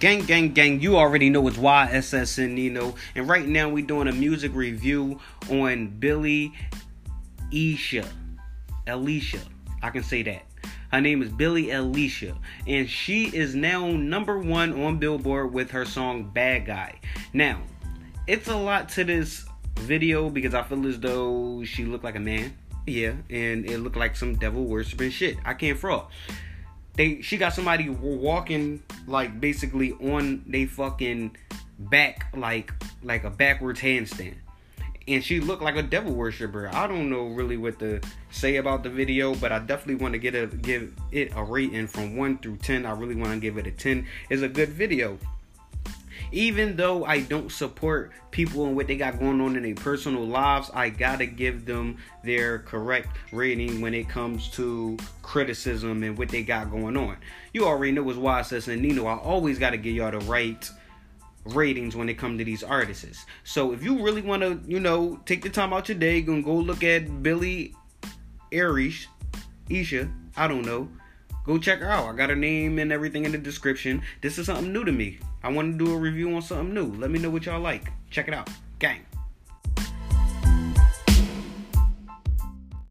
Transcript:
Gang, gang, gang, you already know it's YSS and Nino. And right now we're doing a music review on Billie Eilish. Alicia. I can say that. Her name is Billie Eilish. And she is now number one on Billboard with her song Bad Guy. Now, it's a lot to this video because I feel as though she looked like a man. Yeah, and it looked like some devil worshiping shit. I can't fraud they she got somebody walking like basically on they fucking back like like a backwards handstand. And she looked like a devil worshiper i don't know really what to say about the video but i definitely want to get a give it a rating from 1 through 10 i really want to give it a 10 it's a good video even though I don't support people and what they got going on in their personal lives, I gotta give them their correct rating when it comes to criticism and what they got going on. You already know what's YSS and Nino. I always gotta give y'all the right ratings when it comes to these artists. So if you really want to, you know, take the time out your day and go look at Billie Eilish, Isha, I don't know. Go check her out. I got her name and everything in the description. This is something new to me. I want to do a review on something new. Let me know what y'all like. Check it out. Gang.